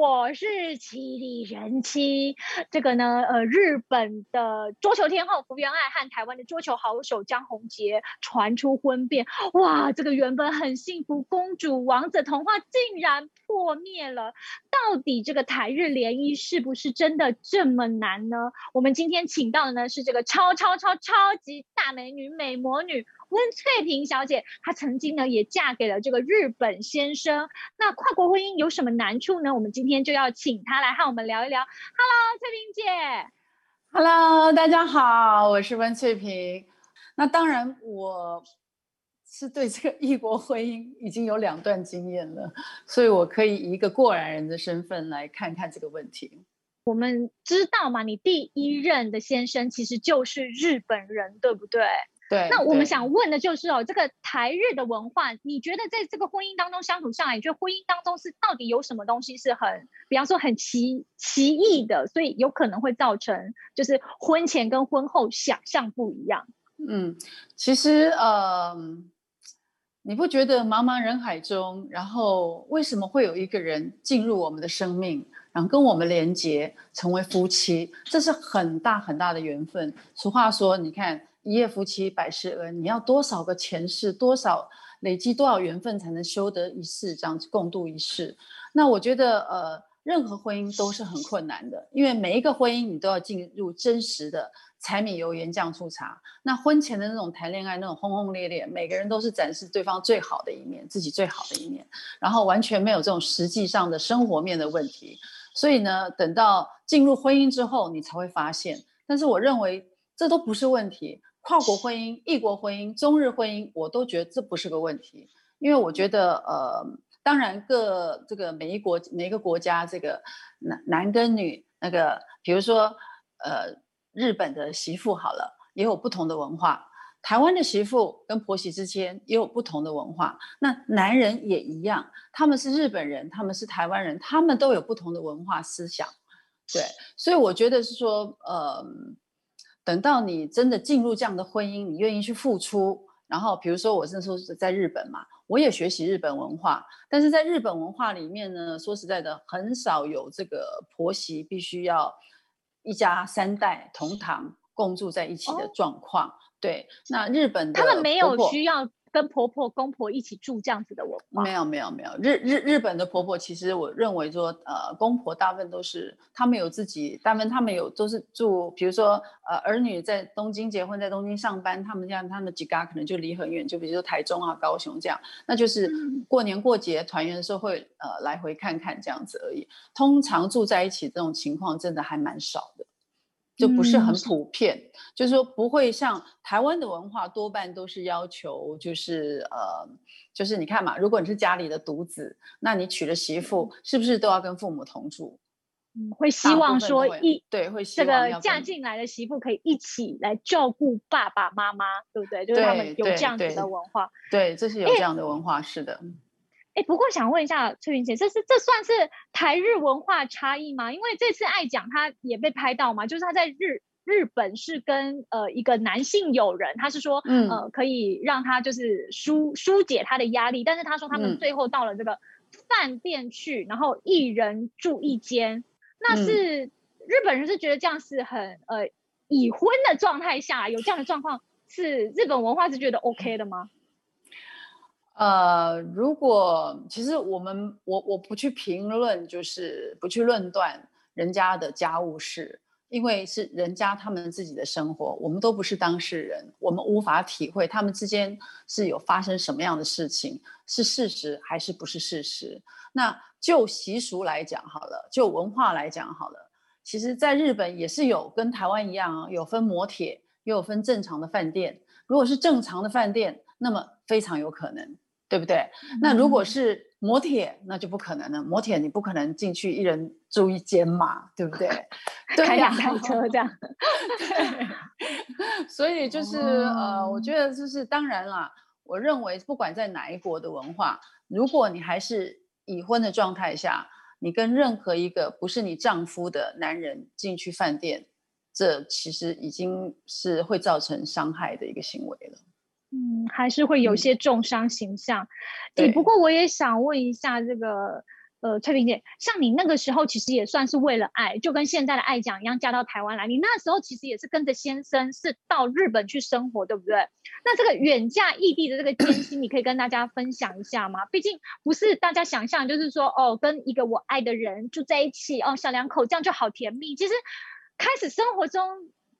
我是麒麟人妻。这个呢，呃，日本的桌球天后福原爱和台湾的桌球好手江宏杰传出婚变，哇，这个原本很幸福公主王子童话竟然破灭了。到底这个台日联姻是不是真的这么难呢？我们今天请到的呢是这个超超超超级大美女美魔女。温翠萍小姐，她曾经呢也嫁给了这个日本先生。那跨国婚姻有什么难处呢？我们今天就要请她来和我们聊一聊。Hello，翠萍姐。Hello，大家好，我是温翠萍。那当然，我是对这个异国婚姻已经有两段经验了，所以我可以以一个过来人的身份来看看这个问题。我们知道嘛，你第一任的先生其实就是日本人，对不对？对，那我们想问的就是哦，这个台日的文化，你觉得在这个婚姻当中相处下来，你觉得婚姻当中是到底有什么东西是很，比方说很奇奇异的，所以有可能会造成就是婚前跟婚后想象不一样。嗯，其实呃，你不觉得茫茫人海中，然后为什么会有一个人进入我们的生命，然后跟我们连结，成为夫妻，这是很大很大的缘分。俗话说，你看。一夜夫妻百事恩，你要多少个前世，多少累积多少缘分才能修得一世，这样子共度一世？那我觉得，呃，任何婚姻都是很困难的，因为每一个婚姻你都要进入真实的柴米油盐酱醋茶。那婚前的那种谈恋爱，那种轰轰烈烈，每个人都是展示对方最好的一面，自己最好的一面，然后完全没有这种实际上的生活面的问题。所以呢，等到进入婚姻之后，你才会发现。但是我认为这都不是问题。跨国婚姻、异国婚姻、中日婚姻，我都觉得这不是个问题，因为我觉得，呃，当然各这个每一国每一个国家，这个男男跟女那个，比如说，呃，日本的媳妇好了，也有不同的文化；台湾的媳妇跟婆媳之间也有不同的文化。那男人也一样，他们是日本人，他们是台湾人，他们都有不同的文化思想。对，所以我觉得是说，呃。等到你真的进入这样的婚姻，你愿意去付出，然后比如说我那时候是在日本嘛，我也学习日本文化，但是在日本文化里面呢，说实在的，很少有这个婆媳必须要一家三代同堂共住在一起的状况。哦、对，那日本的他们没有需要。跟婆婆、公婆一起住这样子的文化，没有没有没有。日日日本的婆婆，其实我认为说，呃，公婆大部分都是他们有自己，大部分他们有都是住，比如说，呃，儿女在东京结婚，在东京上班，他们这样，他们几家可能就离很远，就比如说台中啊、高雄这样，那就是过年过节团圆的时候会呃来回看看这样子而已。通常住在一起这种情况真的还蛮少的。就不是很普遍，嗯、就是说不会像台湾的文化，多半都是要求，就是呃，就是你看嘛，如果你是家里的独子，那你娶了媳妇，是不是都要跟父母同住？嗯，会希望说一对，会这个嫁进来的媳妇可以一起来照顾爸爸妈妈，对不对？就是他们有这样子的文化，对，对，对，这是有这样的文化，欸、是的。哎，不过想问一下翠云姐，这是这算是台日文化差异吗？因为这次爱讲他也被拍到嘛，就是他在日日本是跟呃一个男性友人，他是说、嗯、呃可以让他就是疏疏解他的压力，但是他说他们最后到了这个饭店去，嗯、然后一人住一间，那是、嗯、日本人是觉得这样是很呃已婚的状态下有这样的状况，是日本文化是觉得 OK 的吗？呃，如果其实我们我我不去评论，就是不去论断人家的家务事，因为是人家他们自己的生活，我们都不是当事人，我们无法体会他们之间是有发生什么样的事情，是事实还是不是事实。那就习俗来讲好了，就文化来讲好了，其实在日本也是有跟台湾一样啊，有分摩铁，也有分正常的饭店。如果是正常的饭店，那么非常有可能。对不对？那如果是摩铁，那就不可能了。摩铁你不可能进去一人住一间嘛，对不对？开两台车这样。对。所以就是、哦、呃，我觉得就是当然啦。我认为不管在哪一国的文化，如果你还是已婚的状态下，你跟任何一个不是你丈夫的男人进去饭店，这其实已经是会造成伤害的一个行为了。嗯，还是会有些重伤形象。嗯、不过我也想问一下，这个呃，翠萍姐，像你那个时候其实也算是为了爱，就跟现在的爱讲一样嫁到台湾来。你那时候其实也是跟着先生是到日本去生活，对不对？那这个远嫁异地的这个艰辛，你可以跟大家分享一下吗？毕竟不是大家想象，就是说哦，跟一个我爱的人住在一起，哦，小两口这样就好甜蜜。其实开始生活中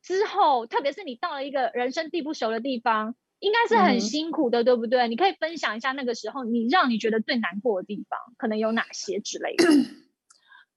之后，特别是你到了一个人生地不熟的地方。应该是很辛苦的，嗯、对不对？你可以分享一下那个时候你让你觉得最难过的地方，可能有哪些之类的。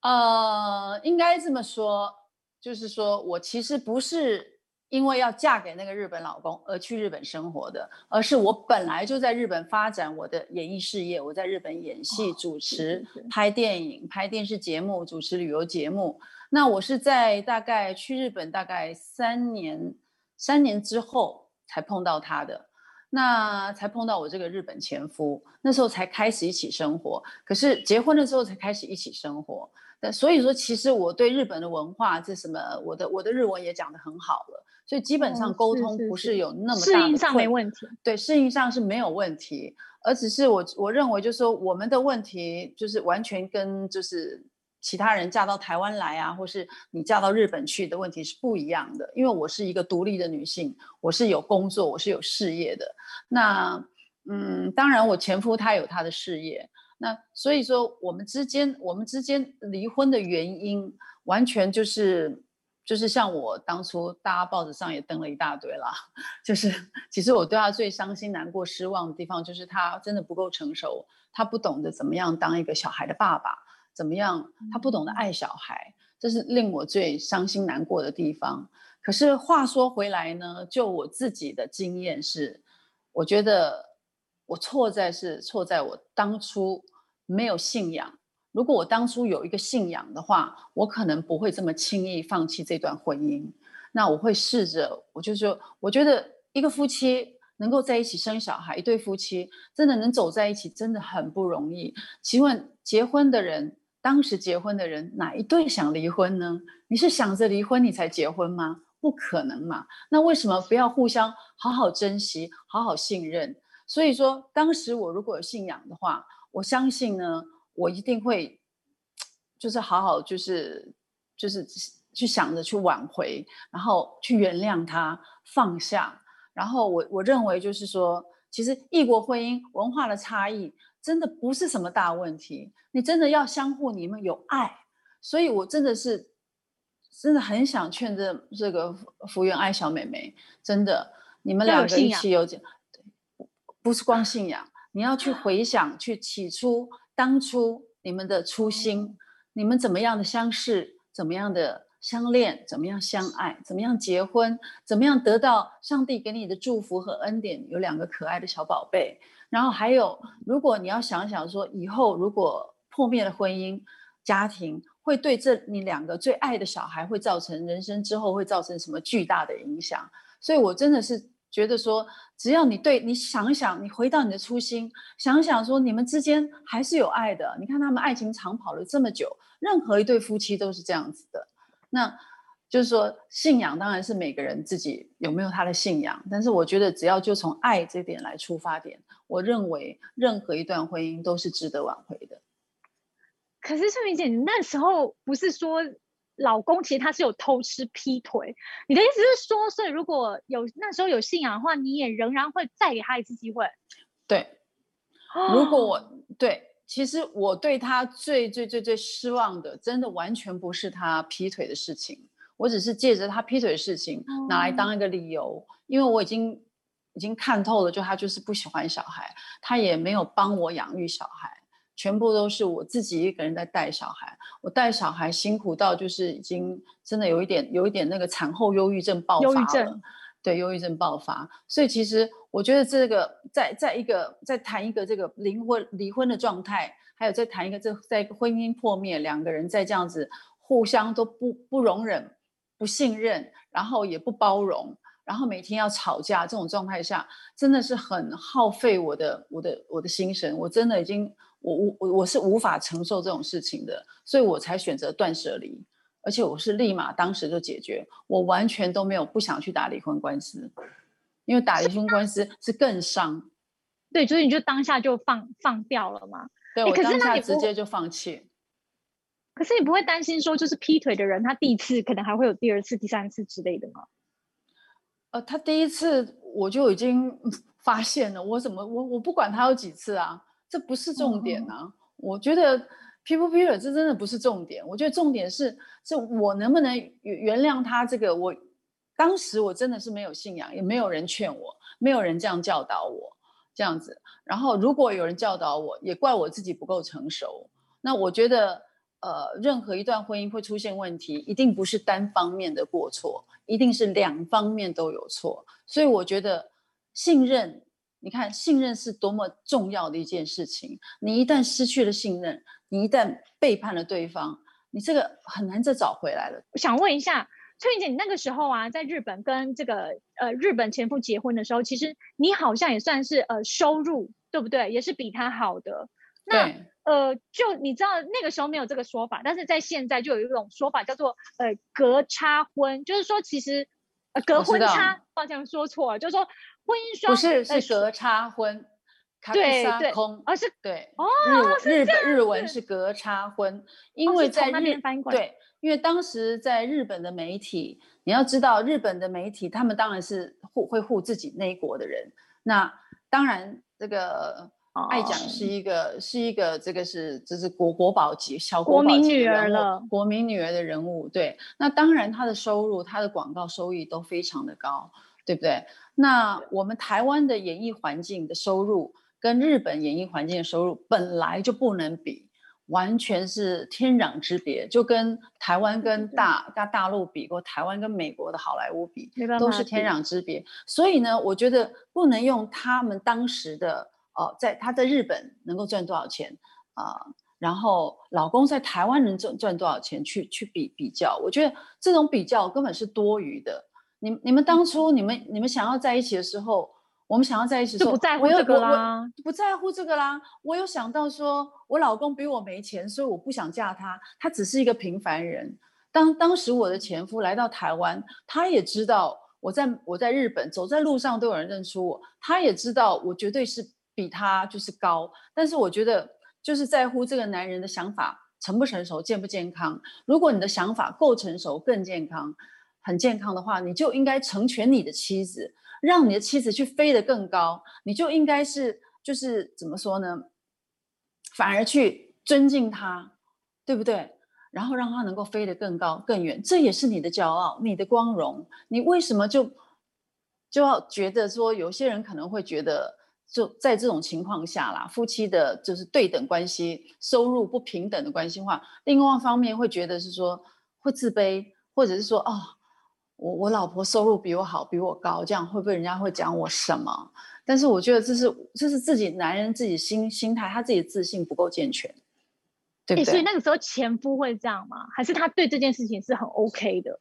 呃，应该这么说，就是说我其实不是因为要嫁给那个日本老公而去日本生活的，而是我本来就在日本发展我的演艺事业。我在日本演戏、哦、主持、是是是拍电影、拍电视节目、主持旅游节目。那我是在大概去日本大概三年，三年之后。才碰到他的，那才碰到我这个日本前夫，那时候才开始一起生活。可是结婚的时候才开始一起生活。但所以说，其实我对日本的文化，这什么，我的我的日文也讲得很好了，所以基本上沟通不是有那么大的、嗯、适应上没问题。对，适应上是没有问题，而只是我我认为就是说我们的问题就是完全跟就是。其他人嫁到台湾来啊，或是你嫁到日本去的问题是不一样的，因为我是一个独立的女性，我是有工作，我是有事业的。那，嗯，当然我前夫他有他的事业，那所以说我们之间，我们之间离婚的原因，完全就是就是像我当初大家报纸上也登了一大堆啦，就是其实我对他最伤心、难过、失望的地方，就是他真的不够成熟，他不懂得怎么样当一个小孩的爸爸。怎么样？他不懂得爱小孩，这是令我最伤心难过的地方。可是话说回来呢，就我自己的经验是，我觉得我错在是错在我当初没有信仰。如果我当初有一个信仰的话，我可能不会这么轻易放弃这段婚姻。那我会试着，我就说，我觉得一个夫妻能够在一起生小孩，一对夫妻真的能走在一起，真的很不容易。请问结婚的人？当时结婚的人哪一对想离婚呢？你是想着离婚你才结婚吗？不可能嘛！那为什么不要互相好好珍惜、好好信任？所以说，当时我如果有信仰的话，我相信呢，我一定会就是好好就是就是去想着去挽回，然后去原谅他，放下。然后我我认为就是说，其实异国婚姻文化的差异。真的不是什么大问题，你真的要相互，你们有爱，所以我真的是真的很想劝这这个福原爱小美眉，真的，你们两个一起有讲，不是光信仰，你要去回想，去起初当初你们的初心，你们怎么样的相识，怎么样的相恋，怎么样相爱，怎么样结婚，怎么样得到上帝给你的祝福和恩典，有两个可爱的小宝贝。然后还有，如果你要想想说，以后如果破灭了婚姻家庭，会对这你两个最爱的小孩会造成人生之后会造成什么巨大的影响？所以我真的是觉得说，只要你对你想想，你回到你的初心，想想说你们之间还是有爱的。你看他们爱情长跑了这么久，任何一对夫妻都是这样子的。那。就是说，信仰当然是每个人自己有没有他的信仰，但是我觉得只要就从爱这点来出发点，我认为任何一段婚姻都是值得挽回的。可是翠明姐，你那时候不是说老公其实他是有偷吃劈腿？你的意思是说，所以如果有那时候有信仰的话，你也仍然会再给他一次机会？对，如果我对，其实我对他最最最最失望的，真的完全不是他劈腿的事情。我只是借着他劈腿的事情拿来当一个理由，嗯、因为我已经已经看透了，就他就是不喜欢小孩，他也没有帮我养育小孩，全部都是我自己一个人在带小孩。我带小孩辛苦到就是已经真的有一点有一点那个产后忧郁症爆发了，忧郁症。对，忧郁症爆发。所以其实我觉得这个在在一个在谈一个这个离婚离婚的状态，还有在谈一个这在一个婚姻破灭，两个人在这样子互相都不不容忍。不信任，然后也不包容，然后每天要吵架，这种状态下真的是很耗费我的我的我的心神。我真的已经我我我我是无法承受这种事情的，所以我才选择断舍离，而且我是立马当时就解决，我完全都没有不想去打离婚官司，因为打离婚官司是更伤。对，所以你就当下就放放掉了嘛。对，我当下直接就放弃。可是你不会担心说，就是劈腿的人，他第一次可能还会有第二次、第三次之类的吗？呃，他第一次我就已经 发现了，我怎么我我不管他有几次啊，这不是重点啊。嗯、我觉得劈不劈腿这真的不是重点，我觉得重点是是我能不能原谅他这个。我当时我真的是没有信仰，也没有人劝我，没有人这样教导我这样子。然后如果有人教导我，也怪我自己不够成熟。那我觉得。呃，任何一段婚姻会出现问题，一定不是单方面的过错，一定是两方面都有错。所以我觉得信任，你看信任是多么重要的一件事情。你一旦失去了信任，你一旦背叛了对方，你这个很难再找回来了。我想问一下翠云姐，你那个时候啊，在日本跟这个呃日本前夫结婚的时候，其实你好像也算是呃收入对不对？也是比他好的。那对。呃，就你知道那个时候没有这个说法，但是在现在就有一种说法叫做呃隔差婚，就是说其实呃隔婚差，好像说错了，就是说婚姻双不是是隔差婚，对对，而是对哦日日本日文是隔差婚，因为在日对，因为当时在日本的媒体，你要知道日本的媒体他们当然是护会护自己那一国的人，那当然这个。爱讲是一个、oh. 是一个这个是这是国国宝级小国宝级的，国民女儿了，国民女儿的人物。对，那当然她的收入，她的广告收益都非常的高，对不对？那我们台湾的演艺环境的收入跟日本演艺环境的收入本来就不能比，完全是天壤之别。就跟台湾跟大大大陆比，或台湾跟美国的好莱坞比，都是天壤之别。所以呢，我觉得不能用他们当时的。哦，在他在日本能够赚多少钱啊、呃？然后老公在台湾能赚赚多少钱？去去比比较，我觉得这种比较根本是多余的。你你们当初你们你们想要在一起的时候，我们想要在一起的时候，就不在乎这个啦，不在乎这个啦。我有想到说，我老公比我没钱，所以我不想嫁他。他只是一个平凡人。当当时我的前夫来到台湾，他也知道我在我在日本走在路上都有人认出我，他也知道我绝对是。比他就是高，但是我觉得就是在乎这个男人的想法成不成熟、健不健康。如果你的想法够成熟、更健康、很健康的话，你就应该成全你的妻子，让你的妻子去飞得更高。你就应该是就是怎么说呢？反而去尊敬他，对不对？然后让他能够飞得更高、更远，这也是你的骄傲、你的光荣。你为什么就就要觉得说，有些人可能会觉得？就在这种情况下啦，夫妻的就是对等关系，收入不平等的关系话，另外一方面会觉得是说会自卑，或者是说哦，我我老婆收入比我好，比我高，这样会不会人家会讲我什么？但是我觉得这是这是自己男人自己心心态，他自己的自信不够健全，对不对？所以那个时候前夫会这样吗？还是他对这件事情是很 OK 的？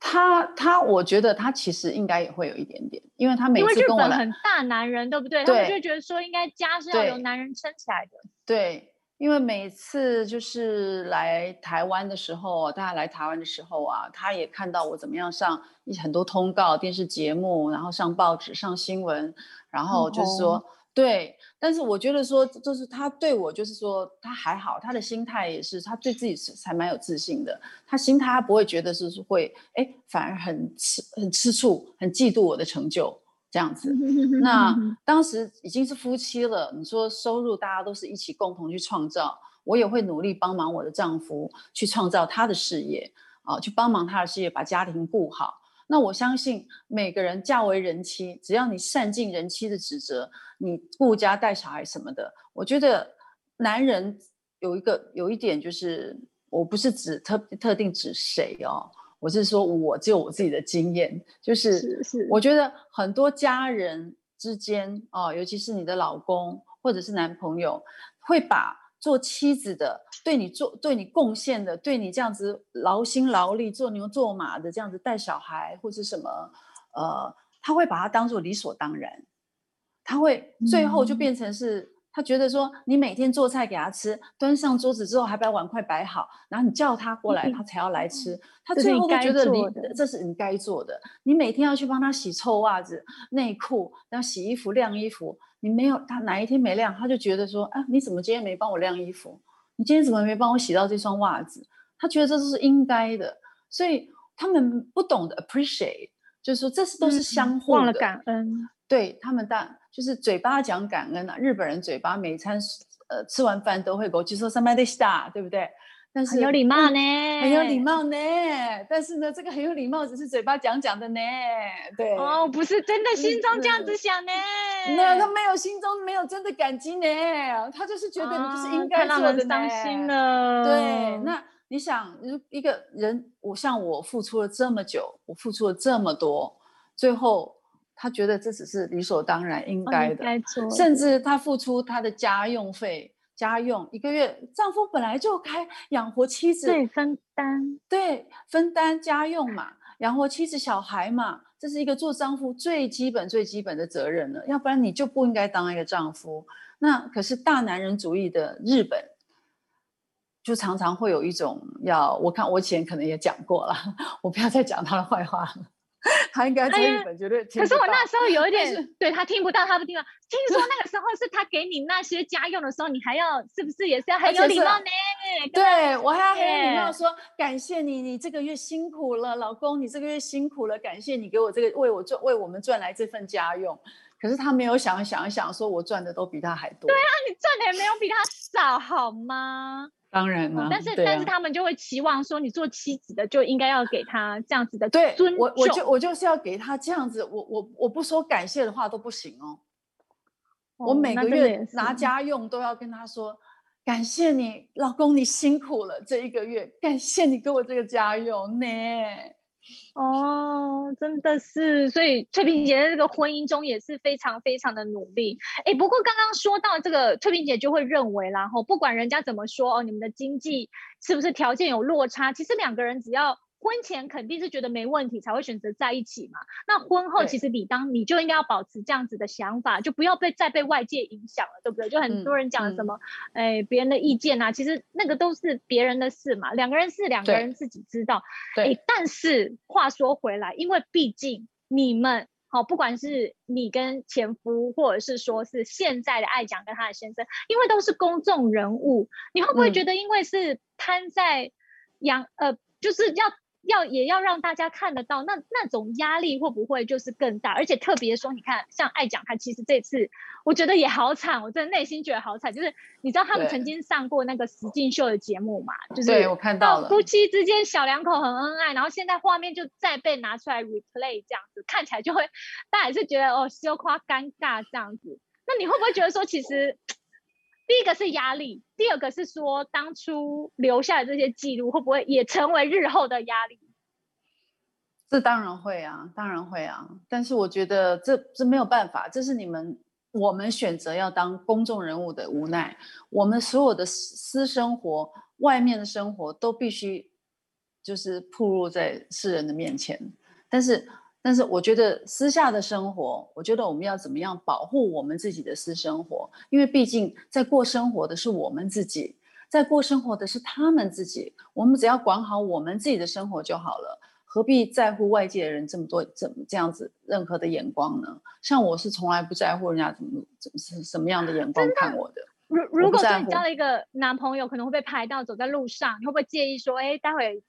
他他，我觉得他其实应该也会有一点点，因为他每次跟我来，很大男人，对不对？对，他们就觉得说，应该家是要由男人撑起来的。对，因为每次就是来台湾的时候，大家来台湾的时候啊，他也看到我怎么样上很多通告、电视节目，然后上报纸、上新闻，然后就是说。哦对，但是我觉得说，就是他对我，就是说他还好，他的心态也是，他对自己是还蛮有自信的。他心态他不会觉得是会，哎，反而很吃很吃醋，很嫉妒我的成就这样子。那当时已经是夫妻了，你说收入大家都是一起共同去创造，我也会努力帮忙我的丈夫去创造他的事业啊，去帮忙他的事业，把家庭顾好。那我相信每个人嫁为人妻，只要你善尽人妻的职责，你顾家带小孩什么的，我觉得男人有一个有一点就是，我不是指特特定指谁哦，我是说我就我自己的经验，就是我觉得很多家人之间哦，尤其是你的老公或者是男朋友，会把做妻子的。对你做对你贡献的，对你这样子劳心劳力做牛做马的这样子带小孩或者什么，呃，他会把它当做理所当然，他会最后就变成是、嗯、他觉得说你每天做菜给他吃，端上桌子之后还把碗筷摆好，然后你叫他过来，嗯、他才要来吃，他最后会觉得你这是你该做的，你每天要去帮他洗臭袜子、内裤，然后洗衣服、晾衣服，你没有他哪一天没晾，他就觉得说啊，你怎么今天没帮我晾衣服？你今天怎么没帮我洗到这双袜子？他觉得这是应该的，所以他们不懂得 appreciate，就是说这是都是相互的。忘了感恩，对他们大就是嘴巴讲感恩啊，日本人嘴巴每餐呃吃完饭都会过去说三杯 star，对不对？但是很有礼貌呢、嗯，很有礼貌呢。但是呢，这个很有礼貌只是嘴巴讲讲的呢，对哦，不是真的心中这样子想呢。那他没有心中没有真的感激呢，他就是觉得你就是应该做的呢。伤、哦、心了。对，那你想，一个人，我像我付出了这么久，我付出了这么多，最后他觉得这只是理所当然应该的，哦、甚至他付出他的家用费。家用一个月，丈夫本来就该 养活妻子，对，分担，对，分担家用嘛，养活妻子小孩嘛，这是一个做丈夫最基本最基本的责任了，要不然你就不应该当一个丈夫。那可是大男人主义的日本，就常常会有一种要，我看我以前可能也讲过了，我不要再讲他的坏话了。他应该在日本绝对。可是我那时候有一 点，对他听不到，他不听到。听说那个时候是他给你那些家用的时候，你还要是不是也是要很有礼貌呢？对，我还要很有礼貌说感谢你，你这个月辛苦了，老公，你这个月辛苦了，感谢你给我这个为我赚为我们赚来这份家用。可是他没有想想一想，说我赚的都比他还多。对啊，你赚的也没有比他少，好吗？当然了，但是、啊、但是他们就会期望说，你做妻子的就应该要给他这样子的尊重。对，我我就我就是要给他这样子，我我我不说感谢的话都不行哦。哦，我每个月拿家用都要跟他说，感谢你老公，你辛苦了这一个月，感谢你给我这个家用呢。哦，真的是，所以翠萍姐在这个婚姻中也是非常非常的努力。哎，不过刚刚说到这个，翠萍姐就会认为，然后不管人家怎么说哦，你们的经济是不是条件有落差，其实两个人只要。婚前肯定是觉得没问题才会选择在一起嘛，那婚后其实你当你就应该要保持这样子的想法，就不要被再被外界影响了，对不对？就很多人讲什么，哎、嗯，别人的意见啊，其实那个都是别人的事嘛，两个人是两个人自己知道。对。哎，但是话说回来，因为毕竟你们好，不管是你跟前夫，或者是说是现在的爱讲跟他的先生，因为都是公众人物，你会不会觉得因为是摊在阳、嗯、呃，就是要。要也要让大家看得到，那那种压力会不会就是更大？而且特别说，你看，像爱讲他，其实这次我觉得也好惨，我真的内心觉得好惨。就是你知道他们曾经上过那个实境秀的节目嘛？就是对我看到了，夫妻之间小两口很恩爱，然后现在画面就再被拿出来 replay 这样子，看起来就会大家也是觉得哦，羞夸尴尬这样子。那你会不会觉得说，其实？第一个是压力，第二个是说当初留下的这些记录会不会也成为日后的压力？这当然会啊，当然会啊。但是我觉得这这没有办法，这是你们我们选择要当公众人物的无奈。我们所有的私生活、外面的生活都必须就是暴露在世人的面前，但是。但是我觉得私下的生活，我觉得我们要怎么样保护我们自己的私生活？因为毕竟在过生活的是我们自己，在过生活的是他们自己。我们只要管好我们自己的生活就好了，何必在乎外界的人这么多怎么这样子任何的眼光呢？像我是从来不在乎人家怎么怎么是什么样的眼光看我的。如如果说你交了一个男朋友，可能会被拍到走在路上，你会不会介意说，哎，待会？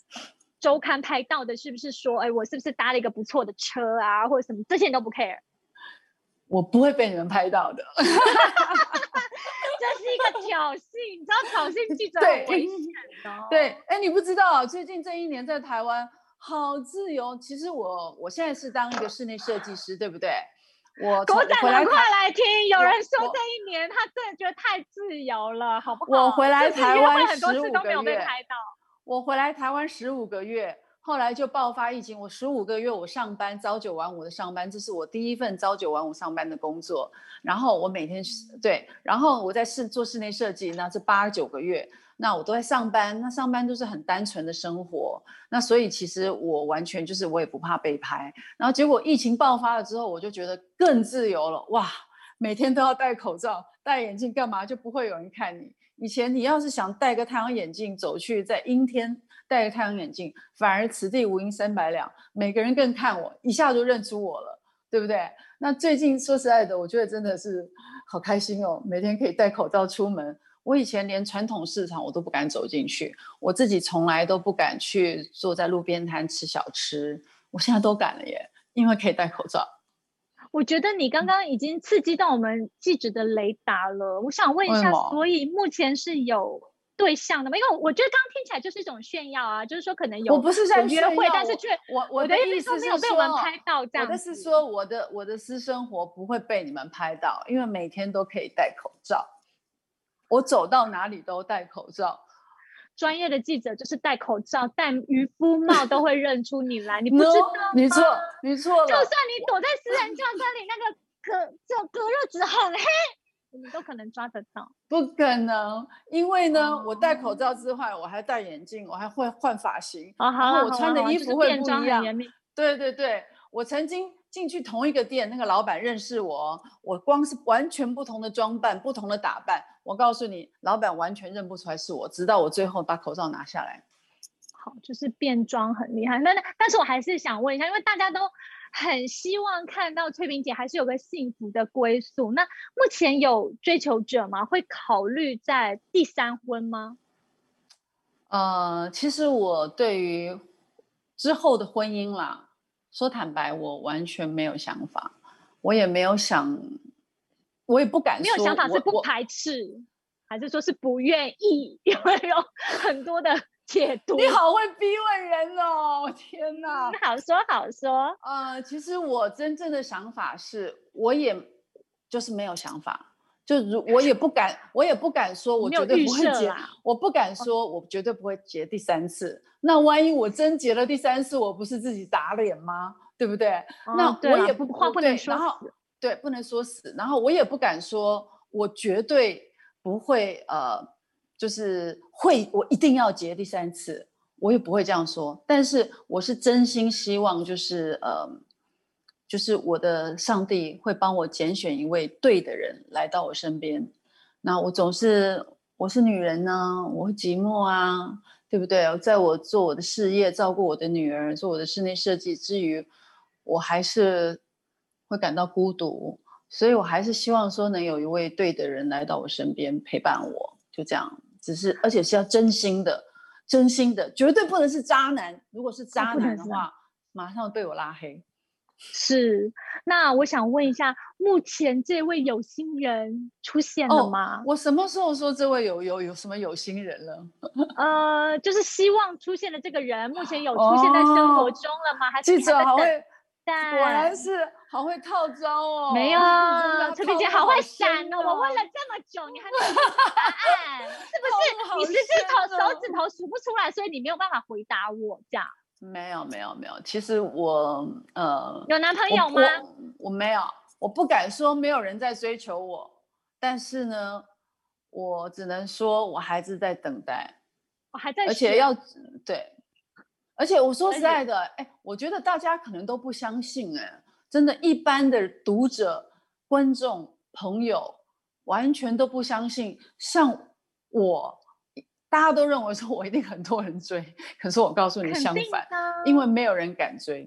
周刊拍到的是不是说，哎，我是不是搭了一个不错的车啊，或者什么？这些你都不 care。我不会被你们拍到的。这是一个挑衅，你知道挑衅记者很危险 的。对，哎，你不知道，最近这一年在台湾好自由。其实我我现在是当一个室内设计师，对不对？我狗仔们快来听，有人说这一年他真的觉得太自由了，好不好？我回来台湾很多次都没有被拍到。我回来台湾十五个月，后来就爆发疫情。我十五个月我上班朝九晚五的上班，这是我第一份朝九晚五上班的工作。然后我每天对，然后我在室做室内设计，那这八九个月，那我都在上班。那上班都是很单纯的生活。那所以其实我完全就是我也不怕被拍。然后结果疫情爆发了之后，我就觉得更自由了。哇，每天都要戴口罩、戴眼镜，干嘛就不会有人看你。以前你要是想戴个太阳眼镜走去，在阴天戴个太阳眼镜，反而此地无银三百两，每个人更看我，一下就认出我了，对不对？那最近说实在的，我觉得真的是好开心哦，每天可以戴口罩出门。我以前连传统市场我都不敢走进去，我自己从来都不敢去坐在路边摊吃小吃，我现在都敢了耶，因为可以戴口罩。我觉得你刚刚已经刺激到我们记者的雷达了。我想问一下，所以目前是有对象的吗？因为我觉得刚刚听起来就是一种炫耀啊，就是说可能有我不是在约会，但是却我我的意思是说没有被我们拍到这样。我的是说我的我的私生活不会被你们拍到，因为每天都可以戴口罩。我走到哪里都戴口罩，专业的记者就是戴口罩、戴渔夫帽都会认出你来，你不知道吗？你错，你错了。就算你躲在私人教官里，那个隔就隔热纸很黑，你都可能抓得到。不可能，因为呢，哦、我戴口罩之外，我还戴眼镜，我还会换发型，哦、然后我穿的衣服会不一样。就是、对对对，我曾经。进去同一个店，那个老板认识我，我光是完全不同的装扮、不同的打扮，我告诉你，老板完全认不出来是我，直到我最后把口罩拿下来。好，就是变装很厉害。那那，但是我还是想问一下，因为大家都很希望看到翠萍姐还是有个幸福的归宿。那目前有追求者吗？会考虑在第三婚吗？呃，其实我对于之后的婚姻啦。说坦白，我完全没有想法，我也没有想，我也不敢说。没有想法是不排斥，还是说是不愿意？因为有很多的 解读。你好会逼问人哦！天哪，好说好说。呃，其实我真正的想法是，我也就是没有想法，就如我也不敢，我也不敢说，我绝对不会结。我不敢说，我绝对不会结第三次。那万一我真结了第三次，我不是自己打脸吗？对不对？哦、那我也不话不能说死，对，不能说死。然后我也不敢说，我绝对不会呃，就是会，我一定要结第三次，我也不会这样说。但是我是真心希望，就是呃，就是我的上帝会帮我拣选一位对的人来到我身边。那我总是我是女人呢，我会寂寞啊。对不对？在我做我的事业、照顾我的女儿、做我的室内设计之余，我还是会感到孤独，所以我还是希望说能有一位对的人来到我身边陪伴我，就这样。只是而且是要真心的、真心的，绝对不能是渣男。如果是渣男的话，马上被我拉黑。是，那我想问一下，目前这位有心人出现了吗？哦、我什么时候说这位有有有什么有心人了？呃，就是希望出现的这个人，目前有出现在生活中了吗？哦、还是记者好会，果然是好会套招哦。没有，翠萍姐好会闪哦！我问了这么久，你还没有答案，是不 是？你十指头手指头数不出来，所以你没有办法回答我这样。没有没有没有，其实我呃有男朋友吗？我，没有，我不敢说没有人在追求我，但是呢，我只能说我还是在等待，我还在，而且要对，而且我说实在的，哎，我觉得大家可能都不相信，哎，真的，一般的读者、观众、朋友完全都不相信，像我。大家都认为说我一定很多人追，可是我告诉你相反，因为没有人敢追。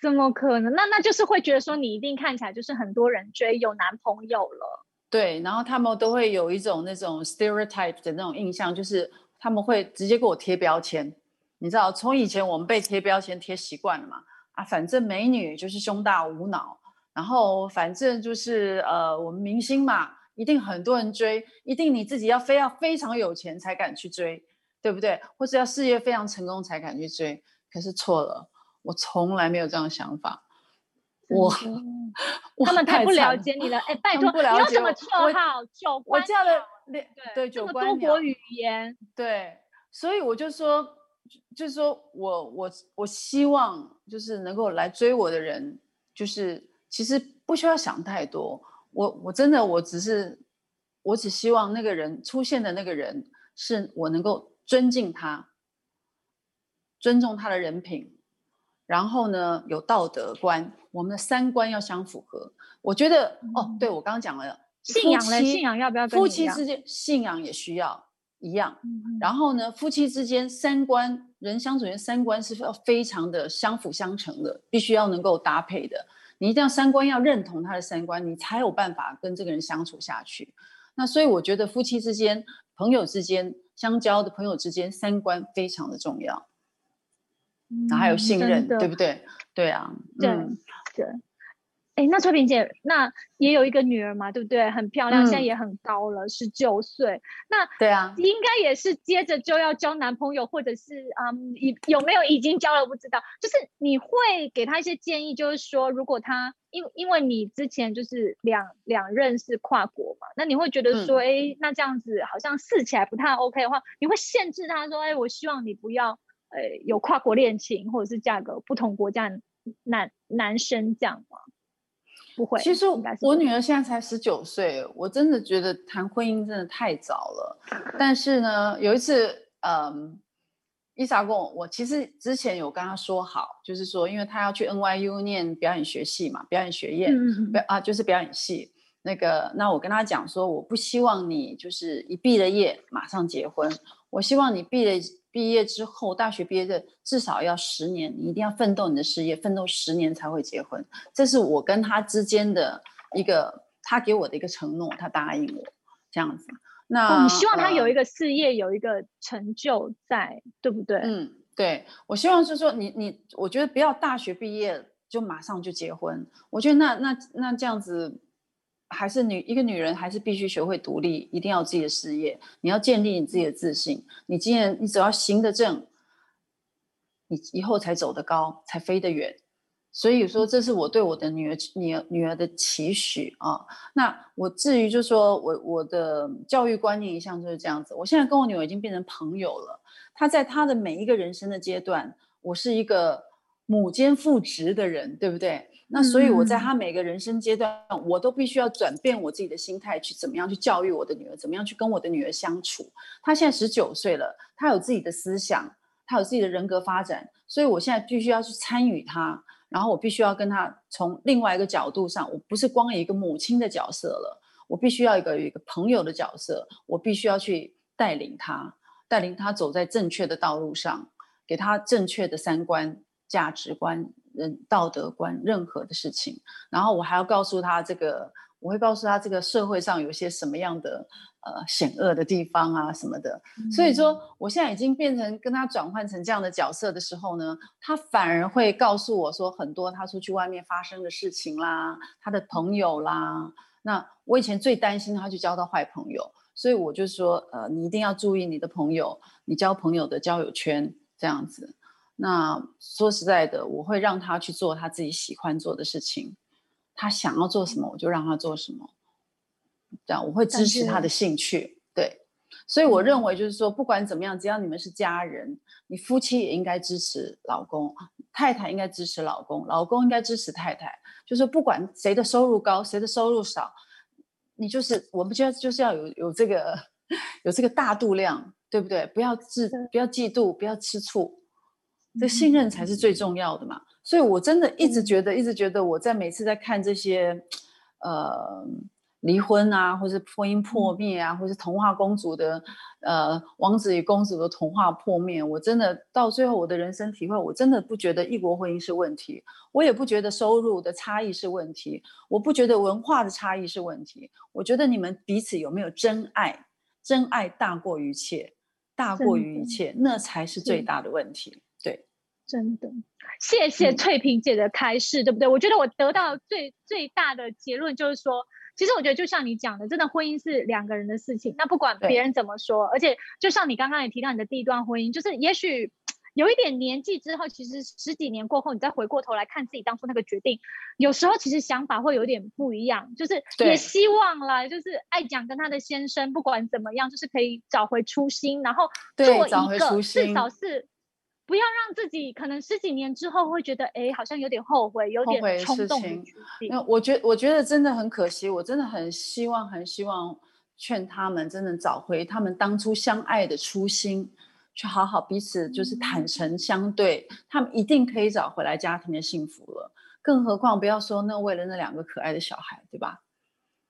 怎么可能？那那就是会觉得说你一定看起来就是很多人追，有男朋友了。对，然后他们都会有一种那种 stereotype 的那种印象，就是他们会直接给我贴标签。你知道，从以前我们被贴标签贴习惯了嘛？啊，反正美女就是胸大无脑，然后反正就是呃，我们明星嘛。一定很多人追，一定你自己要非要非常有钱才敢去追，对不对？或者要事业非常成功才敢去追。可是错了，我从来没有这样的想法。我，他们太不了解你了。哎，拜托，你有什么绰号？九官。我叫了对对九官鸟。多国语言。对，所以我就说，就是说我我我希望就是能够来追我的人，就是其实不需要想太多。我我真的我只是，我只希望那个人出现的那个人是我能够尊敬他，尊重他的人品，然后呢有道德观，我们的三观要相符合。我觉得、嗯、哦，对我刚刚讲了信仰呢，信仰要不要跟夫妻之间信仰也需要一样。嗯、然后呢，夫妻之间三观人相处间三观是要非常的相辅相成的，必须要能够搭配的。你一定要三观要认同他的三观，你才有办法跟这个人相处下去。那所以我觉得夫妻之间、朋友之间、相交的朋友之间，三观非常的重要。嗯，然后还有信任，对不对？对啊，对嗯，对。哎，那翠萍姐，那也有一个女儿嘛，对不对？很漂亮，嗯、现在也很高了，十九岁。那对啊，应该也是接着就要交男朋友，或者是嗯，已有没有已经交了？不知道。就是你会给她一些建议，就是说，如果她因因为你之前就是两两任是跨国嘛，那你会觉得说，哎、嗯，那这样子好像试起来不太 OK 的话，你会限制她说，哎，我希望你不要呃有跨国恋情，或者是嫁个不同国家男男生这样吗？不会，其实我女儿现在才十九岁，我真的觉得谈婚姻真的太早了。但是呢，有一次，嗯，伊莎跟我，我其实之前有跟她说好，就是说，因为她要去 NYU 念表演学系嘛，表演学院，嗯、表啊，就是表演系。那个，那我跟她讲说，我不希望你就是一毕了业马上结婚，我希望你毕了。毕业之后，大学毕业的至少要十年，你一定要奋斗你的事业，奋斗十年才会结婚。这是我跟他之间的一个，他给我的一个承诺，他答应我这样子。那、哦、你希望他有一个事业，呃、有一个成就在，对不对？嗯，对。我希望是说你，你你，我觉得不要大学毕业就马上就结婚。我觉得那那那这样子。还是女一个女人，还是必须学会独立，一定要有自己的事业。你要建立你自己的自信。你今天你只要行得正，你以后才走得高，才飞得远。所以说，这是我对我的女儿、女儿、女儿的期许啊。那我至于就说我我的教育观念一向就是这样子。我现在跟我女儿已经变成朋友了。她在她的每一个人生的阶段，我是一个母兼父职的人，对不对？那所以我在他每个人生阶段，嗯、我都必须要转变我自己的心态，去怎么样去教育我的女儿，怎么样去跟我的女儿相处。她现在十九岁了，她有自己的思想，她有自己的人格发展，所以我现在必须要去参与她，然后我必须要跟她从另外一个角度上，我不是光一个母亲的角色了，我必须要一个一个朋友的角色，我必须要去带领她，带领她走在正确的道路上，给她正确的三观价值观。人道德观，任何的事情，然后我还要告诉他这个，我会告诉他这个社会上有些什么样的呃险恶的地方啊什么的。嗯、所以说，我现在已经变成跟他转换成这样的角色的时候呢，他反而会告诉我说很多他出去外面发生的事情啦，他的朋友啦。那我以前最担心他去交到坏朋友，所以我就说，呃，你一定要注意你的朋友，你交朋友的交友圈这样子。那说实在的，我会让他去做他自己喜欢做的事情，他想要做什么，我就让他做什么。这样我会支持他的兴趣，对。所以我认为就是说，不管怎么样，只要你们是家人，你夫妻也应该支持老公，太太应该支持老公，老公应该支持太太。就是不管谁的收入高，谁的收入少，你就是我们就要就是要有有这个 有这个大度量，对不对？不要自不要嫉妒，不要吃醋。这信任才是最重要的嘛，所以我真的一直觉得，一直觉得我在每次在看这些，呃，离婚啊，或是婚姻破灭啊，或是童话公主的，呃，王子与公主的童话破灭，我真的到最后我的人生体会，我真的不觉得异国婚姻是问题，我也不觉得收入的差异是问题，我不觉得文化的差异是问题，我觉得你们彼此有没有真爱，真爱大过于一切，大过于一切，那才是最大的问题。真的，谢谢翠萍姐的开示，嗯、对不对？我觉得我得到最最大的结论就是说，其实我觉得就像你讲的，真的婚姻是两个人的事情。那不管别人怎么说，而且就像你刚刚也提到你的第一段婚姻，就是也许 有一点年纪之后，其实十几年过后，你再回过头来看自己当初那个决定，有时候其实想法会有点不一样。就是也希望啦，就是爱讲跟他的先生，不管怎么样，就是可以找回初心，然后做一个至少是。不要让自己可能十几年之后会觉得，哎，好像有点后悔，有点冲动。那我觉我觉得真的很可惜，我真的很希望，很希望劝他们真的找回他们当初相爱的初心，去好好彼此就是坦诚相对，嗯、他们一定可以找回来家庭的幸福了。更何况不要说那为了那两个可爱的小孩，对吧？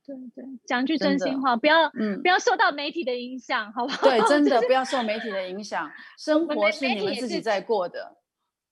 对对，讲句真心话，不要嗯，不要受到媒体的影响，好不好？对，真的不要受媒体的影响，生活是你们自己在过的。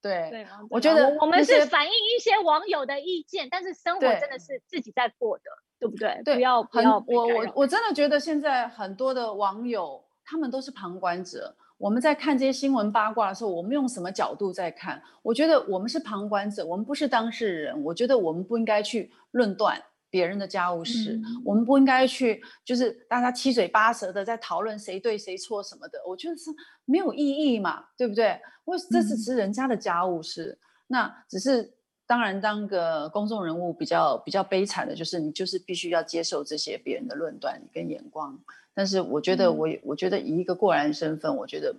对，对，我觉得我们是反映一些网友的意见，但是生活真的是自己在过的，对不对？对，不要不要。我我我真的觉得现在很多的网友，他们都是旁观者。我们在看这些新闻八卦的时候，我们用什么角度在看？我觉得我们是旁观者，我们不是当事人。我觉得我们不应该去论断别人的家务事，嗯、我们不应该去就是大家七嘴八舌的在讨论谁对谁错什么的。我觉得是没有意义嘛，对不对？我这是是人家的家务事，嗯、那只是当然当个公众人物比较比较悲惨的就是你就是必须要接受这些别人的论断跟眼光。但是我觉得我，我、嗯、我觉得以一个过来人身份，我觉得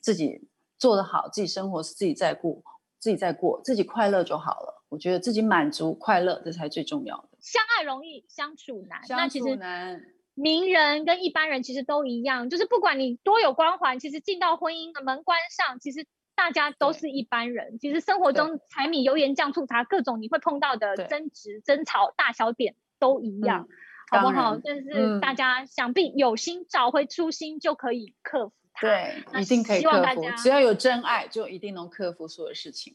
自己做得好，自己生活是自己在过，自己在过，自己快乐就好了。我觉得自己满足快乐，这才最重要的。相爱容易相处难，相处难。名人跟一般人其实都一样，就是不管你多有光环，其实进到婚姻的门关上，其实大家都是一般人。其实生活中柴米油盐酱醋茶各种你会碰到的争执、争吵、大小点都一样。嗯好不好？但是大家想必有心、嗯、找回初心，就可以克服它。对，一定可以克服。只要有真爱，就一定能克服所有事情。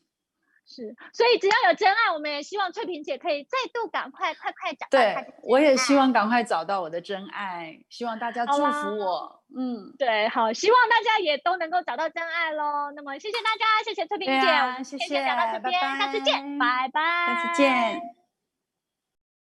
是，所以只要有真爱，我们也希望翠萍姐可以再度赶快、快快找到。对，我也希望赶快找到我的真爱。希望大家祝福我。嗯，对，好，希望大家也都能够找到真爱喽。那么，谢谢大家，谢谢翠萍姐，啊、谢谢，先讲到这边，拜拜，下次见，拜拜，下次见。